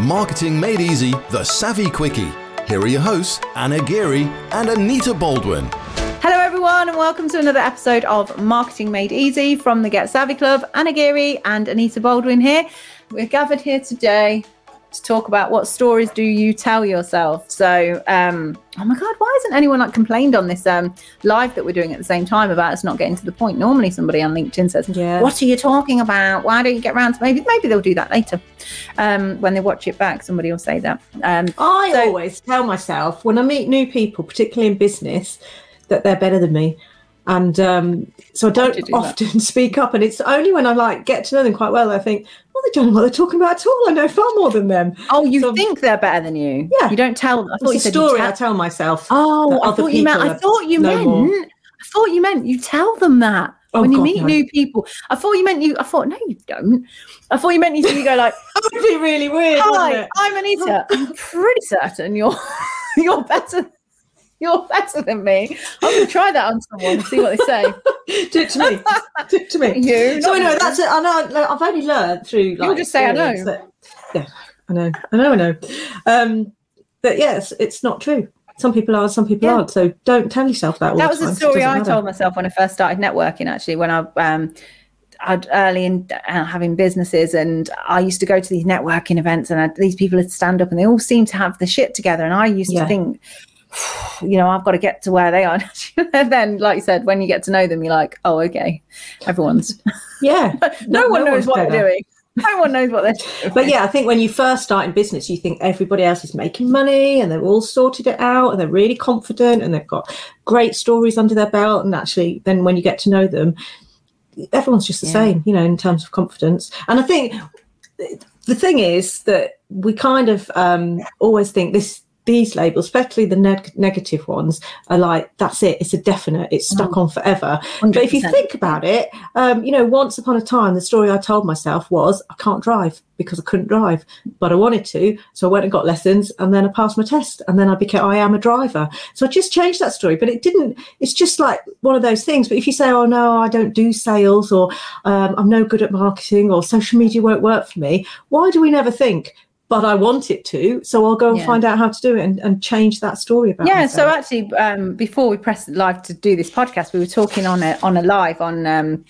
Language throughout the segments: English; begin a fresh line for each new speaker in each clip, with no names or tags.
Marketing Made Easy, The Savvy Quickie. Here are your hosts, Anna Geary and Anita Baldwin.
Hello, everyone, and welcome to another episode of Marketing Made Easy from the Get Savvy Club. Anna Geary and Anita Baldwin here. We're gathered here today to talk about what stories do you tell yourself. So, um, oh my God, why hasn't anyone like complained on this um, live that we're doing at the same time about us not getting to the point? Normally, somebody on LinkedIn says,
Yeah.
"What are you talking about? Why don't you get around to maybe maybe they'll do that later um, when they watch it back? Somebody will say that." Um,
I
So-
always tell myself when I meet new people, particularly in business, that they're better than me. And um, so I don't
do that?
often speak up. And it's only when I like get to know them quite well I think, well, they don't know what they're talking about at all. I know far more than them.
oh, you
So-
think they're better than you?
Yeah.
You don't tell. I thought you
a
said you
story
tell-
I tell myself.
Oh, I thought you meant. I thought you meant.
more.
I thought you meant you tell them that
Oh,
when you
God,
meet
no.
new people. I thought you meant you. I thought no, you don't. I thought you meant you. You go like,
That would be really weird.
"Hi. I'm Anita. I'm pretty certain you're you're better. You're better than me. I'm going to try that on someone and see what they say.
Do it to me. Do it to me.
You,
So anyway, that's it. I know. I've only learned through. Like,
just say, "I know."
that- yeah, I know. I know. I know. Um, but yes, it's not true. Some people are. Some people
Yeah.
aren't. So don't tell yourself that.
That was the
time,
story I
matter.
told myself when I first started networking. Actually, when I um, I'd early in uh, having businesses, and I used to go to these networking events, and i these people would stand up, and they all seemed to have the shit together, and I used
Yeah.
to think. You know, I've got to get to where they are. and then, like you said, when you get to know them, you're like, oh, okay, everyone's.
Yeah.
no, one knows what
better.
they're doing. No one knows what they're doing.
But yeah, I think when you first start in business, you think everybody else is making money and they've all sorted it out and they're really confident and they've got great stories under their belt. And actually, then when you get to know them, everyone's just the
Yeah.
same, you know, in terms of confidence. And I think the thing is that we kind of um, always think this. These labels, especially the neg- negative ones, are like that's it. It's a definite. It's stuck on forever. But if you think about it, um, you know, once upon a time, the story I told myself was I can't drive because I couldn't drive, but I wanted to. So I went and got lessons and then I passed my test and then I became, I am a driver. So I just changed that story, but it didn't, it's just like one of those things. But if you say, oh no, I don't do sales or um, I'm no good at marketing or social media won't work for me, why do we never think, but I want it to, so I'll go and
Yeah.
find out how to do it and, and change that story about
yeah so actually um, before we pressed live to do this podcast we were talking on a on a live on um,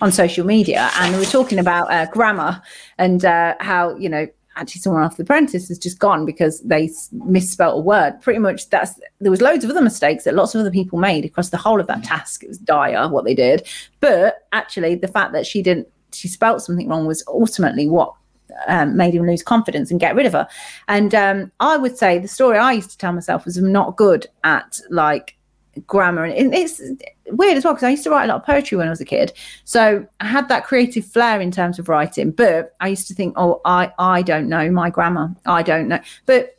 on social media and we were talking about uh, grammar and uh, how you know actually someone off the apprentice has just gone because they misspelt a word. Pretty much that's there was loads of other mistakes that lots of other people made across the whole of that task. It was dire what they did. But actually the fact that she didn't she spelt something wrong was ultimately what um, made him lose confidence and get rid of her. And um, I would say the story I used to tell myself was I'm not good at like grammar, and it's weird as well because I used to write a lot of poetry when I was a kid, so I had that creative flair in terms of writing. But I used to think, oh, I I don't know my grammar, I don't know. But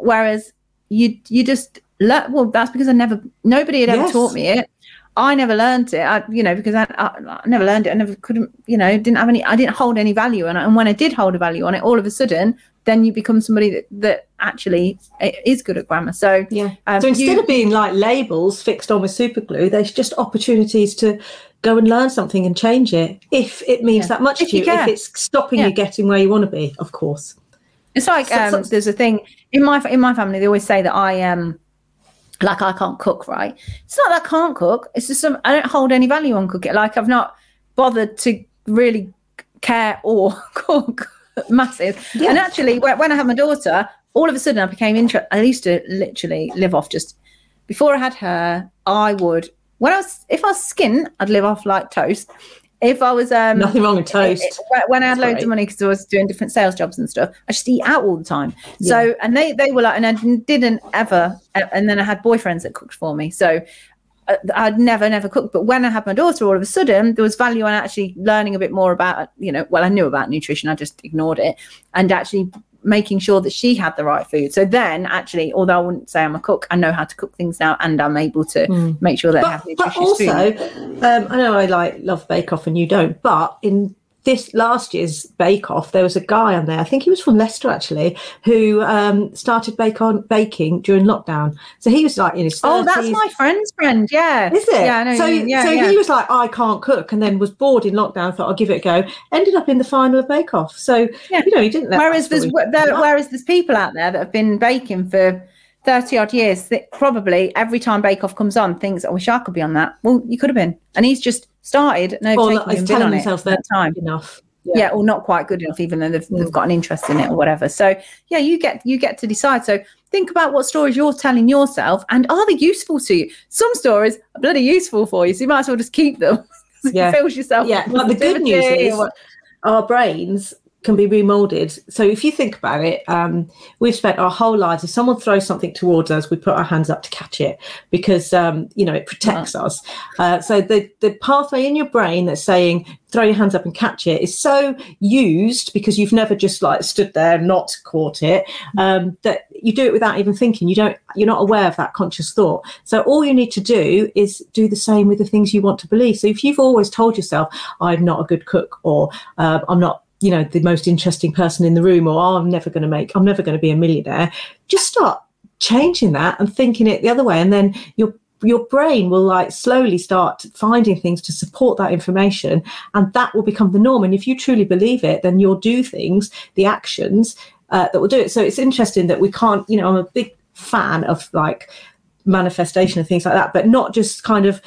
whereas you you just well, that's because I never nobody had ever
Yes.
taught me it. I never learned it, I, you know, because I, I, I never learned it. I never couldn't, you know, didn't have any, I didn't hold any value on it. And when I did hold a value on it, all of a sudden, then you become somebody that, that actually is good at grammar. So,
Yeah.
um,
so instead
you-
of being like labels fixed on with super glue, there's just opportunities to go and learn something and change it if it means
Yeah.
that much
If
to
you
you. If it's stopping
Yeah.
you getting where you want to be, of course.
It's like
So-
um,
so-
there's a thing in my in my family. They always say that I um like I can't cook. Right? It's not that I can't cook. It's just some, I don't hold any value on cooking. Like I've not bothered to really care or cook massive.
Yeah.
And actually, when, when I had my daughter, all of a sudden I became interested. I used to literally live off just before I had her. I would when I was if I was skin, I'd live off like toast. If I was um
Nothing wrong with toast.
it- when- when I had
That's
loads
great.
of money because I was doing different sales jobs and stuff, I just eat out all the time. So, and they they were like, and I didn't ever, and then I had boyfriends that cooked for me. So, uh, I'd never never cooked. But when I had my daughter, all of a sudden there was value in actually learning a bit more about, you know, well, I knew about nutrition, I just ignored it, and actually making sure that she had the right food. So then, actually, although I wouldn't say I'm a cook, I know how to cook things now, and I'm able to make sure that I have
But, but also,
food.
um, I know I like love Bake Off and you don't, but in this last year's Bake Off, there was a guy on there. I think he was from Leicester actually, who um, started bake on baking during lockdown. So he was like in his 30s.
Oh, that's my friend's friend. Yeah.
Is it?
Yeah, I know.
So,
yeah,
so
yeah.
he was like, I can't cook, and then was bored in lockdown. Thought I'll give it a go. Ended up in the final of Bake Off. So
Yeah.
you know, he didn't. Let
Whereas there's there, whereas there's people out there that have been baking for 30 odd years that probably every time Bake Off comes on thinks, I wish I could be on that. Well, you could have been. And he's just started and
Or
overtaken
like,
you
he's
been
telling himself
that time.
enough.
Yeah. or not quite good enough, even though they've, they've
Mm.
got an interest in it or whatever. So yeah, you get you get to decide. So think about what stories you're telling yourself and are they useful to you? Some stories are bloody useful for you, so you might as well just keep them.
Yeah.
it fills yourself.
Yeah, but the good news is our brains can be remolded. So if you think about it, um, we've spent our whole lives. If someone throws something towards us, we put our hands up to catch it because um, you know it protects us. Uh, so the the pathway in your brain that's saying throw your hands up and catch it is so used because you've never just like stood there and not caught it um, that you do it without even thinking. You don't. You're not aware of that conscious thought. So all you need to do is do the same with the things you want to believe. So if you've always told yourself, "I'm not a good cook," or uh, "I'm not." You know the most interesting person in the room or oh, i'm never going to make i'm never going to be a millionaire. Just start changing that and thinking it the other way and then your your brain will like slowly start finding things to support that information and that will become the norm. And if you truly believe it then you'll do things the actions uh, that will do it. So it's interesting that we can't you know i'm a big fan of like manifestation and things like that but not just kind of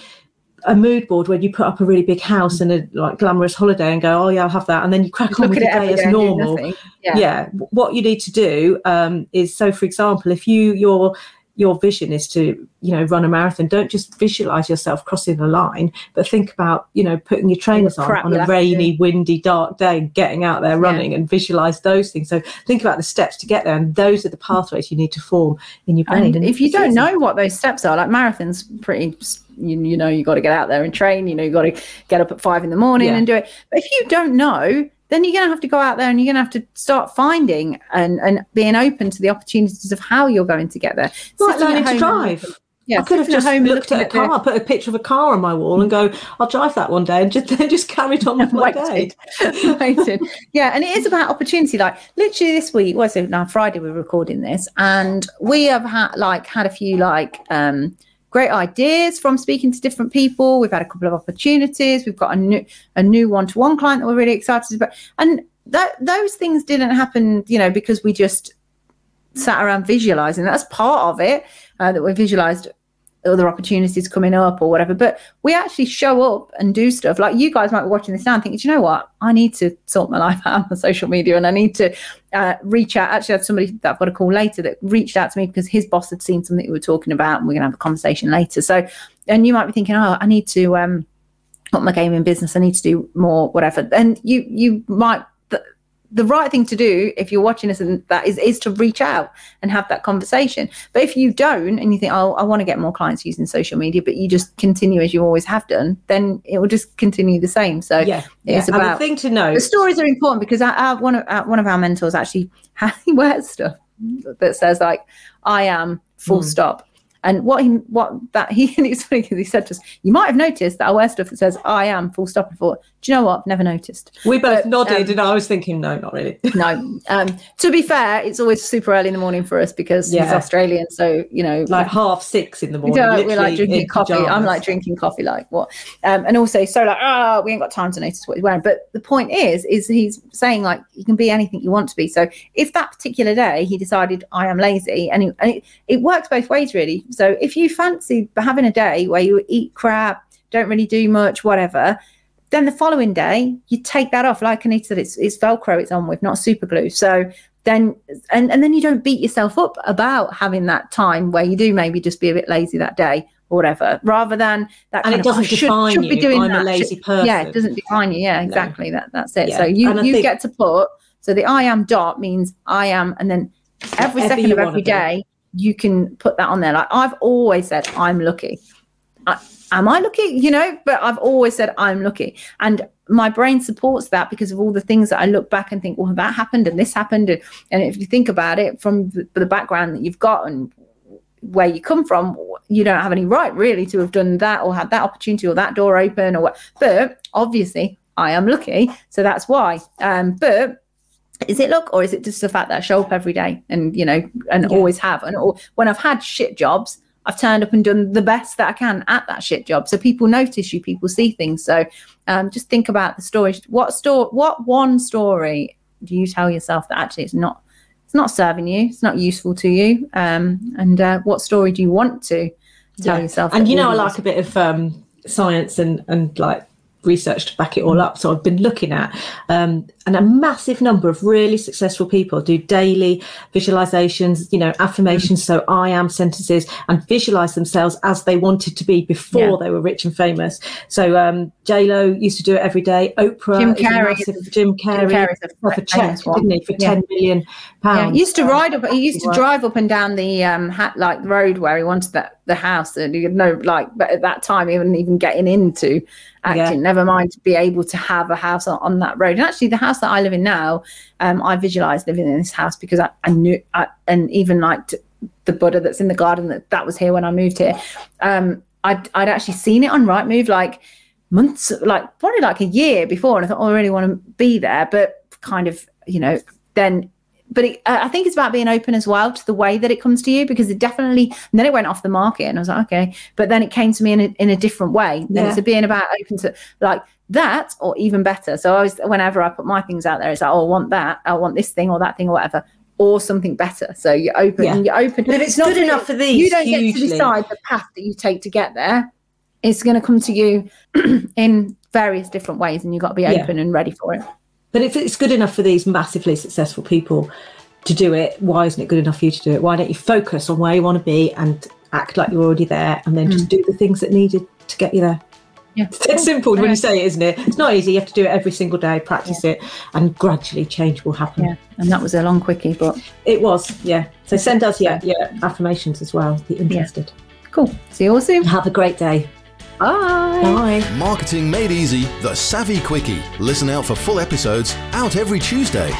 a mood board where you put up a really big house and a like glamorous holiday and go, oh yeah, I'll have that, and then you crack
just
on with your
it
day as
day and do
normal. Yeah.
Yeah.
What you need to do um, is, so for example, if you your your vision is to you know run a marathon, don't just visualize yourself crossing a line, but think about you know putting your trainers on on a rainy, windy, dark day, and getting out there
Yeah.
running and visualize those things. So think about the steps to get there, and those are the pathways you need to form in your brain.
And if you don't know what those steps are, like marathons, pretty, you, you know, you got to get out there and train. You know, you got to get up at five in the morning
Yeah.
and do it. But if you don't know, then you're going to have to go out there and you're going to have to start finding and and being open to the opportunities of how you're going to get there.
like learning to
and-
drive.
Yeah,
I could have
at
just looked at a car, put a picture of a car on my wall, and go, "I'll drive that one day," and just then just carried on with my day.
waited, waited. Yeah, and it is about opportunity. Like literally this week, was it now Friday? We're recording this, and we have had like had a few like um great ideas from speaking to different people. We've had a couple of opportunities. We've got a new a new one to one client that we're really excited about, and that those things didn't happen, you know, because we just sat around visualizing. That's part of it uh, that we visualized other opportunities coming up or whatever. But we actually show up and do stuff. Like you guys might be watching this now and thinking, "Do you know what? I need to sort my life out on social media and I need to uh, reach out. Actually, I had somebody that I've got a call later that reached out to me because his boss had seen something we were talking about and we're going to have a conversation later. So, and you might be thinking, oh, I need to um, up my game in business. I need to do more, whatever. And you, you might, the, right thing to do if you're watching this and that is, is to reach out and have that conversation. But if you don't and you think, oh, I want to get more clients using social media, but you just continue as you always have done, then it will just continue the same. So
Yeah, yeah.
it's
and
about
the thing to know.
the stories are important because our, our, one of our, one of our mentors actually he wears stuff that says like I am full
Hmm.
stop. And what he what that he and it's funny because he said to us, you might have noticed that I wear stuff that says I am full stop. And thought, do you know what? Never noticed.
We both
but,
nodded,
um,
and I was thinking, no, not really.
No. Um, to be fair, it's always super early in the morning for us because he's
Yeah.
Australian. So you know,
like half six in the morning.
don't, we like drinking
in
coffee. I'm like drinking coffee, like what? Um, and also, so like, ah, we ain't got time to notice what he's wearing. But the point is, is he's saying like you can be anything you want to be. So if that particular day he decided I am lazy, and, he, and it, it works both ways really. So if you fancy having a day where you eat crap, don't really do much, whatever. Then the following day, you take that off. Like Anita said, it's, it's Velcro it's on with, not super glue. So then and, and then you don't beat yourself up about having that time where you do maybe just be a bit lazy that day or whatever rather than that
And
kind
it doesn't
"Oh, should,
define
should be
you.
doing
I'm a
that.
lazy
Should-
person.
yeah it doesn't define you yeah exactly that that's it
Yeah.
so you
And
you
think-
get to put so the i am dot means i am and then every
Whatever
second of
wanna be.
you can put that on there like i've always said i'm lucky I, am I lucky? You know, but I've always said I'm lucky. And my brain supports that because of all the things that I look back and think, well, that happened and this happened. And, and if you think about it from the, the background that you've got and where you come from, you don't have any right really to have done that or had that opportunity or that door open or what. But obviously, I am lucky. So that's why. Um, but is it luck or is it just the fact that I show up every day and, you know, and
Yeah.
always have? And all, when I've had shit jobs, I've turned up and done the best that I can at that shit job. So people notice you, people see things. So um, just think about the story. What story, what one story do you tell yourself that actually it's not, it's not serving you, it's not useful to you? Um, and uh, what story do you want to tell
Yeah.
yourself?
And you know, I like a bit of um, science and and like research to back it all up. So I've been looking at, um, and a massive number of really successful people do daily visualizations, you know, affirmations. So I am sentences and visualize themselves as they wanted to be before
Yeah.
they were rich and famous. So um, J Lo used to do it every day. Oprah,
Jim Carrey
massive- Jim Carrey,
Carrey's a
a check, didn't he, for
Yeah.
ten million
Yeah,
pounds?
he used to ride up. He used to drive up and down the um hat like road where he wanted that the house, and you know, like, but at that time, wasn't even getting into acting.
Yeah.
Never mind to be able to have a house on, on that road. And actually, the house that I live in now, um, I visualized living in this house because I, I knew, I, and even like t- the Buddha that's in the garden that that was here when I moved here. Um, I'd I'd actually seen it on Rightmove like months, like probably like a year before, and I thought, oh, I really want to be there, but kind of, you know, then but it, I think it's about being open as well to the way that it comes to you because it definitely. And then it went off the market, and I was like, okay. But then it came to me in a, in a different way.
Yeah.
it's being about open to like that, or even better. So I was whenever I put my things out there, it's like, oh, I want that, I want this thing or that thing or whatever, or something better. So you're open.
Yeah.
You're open.
But if it's
not
good enough for these,
you don't get to decide the path that you take to get there. It's going to come to you in various different ways, and you've got to be
Yeah.
open and ready for it.
But if it's good enough for these massively successful people to do it, why isn't it good enough for you to do it? Why don't you focus on where you want to be and act like you're already there and then just mm. do the things that needed to get you there?
Yeah.
It's simple when you say it, isn't it? It's not easy. You have to do it every single day, practice it, and gradually change will happen.
Yeah, and that was a long quickie, but
It was, yeah. So send us, yeah, yeah, affirmations as well. Be interested.
cool. See you all soon.
Have a great day.
Bye.
Bye.
Marketing Made Easy, the Savvy Quickie. Listen out for full episodes out every Tuesday.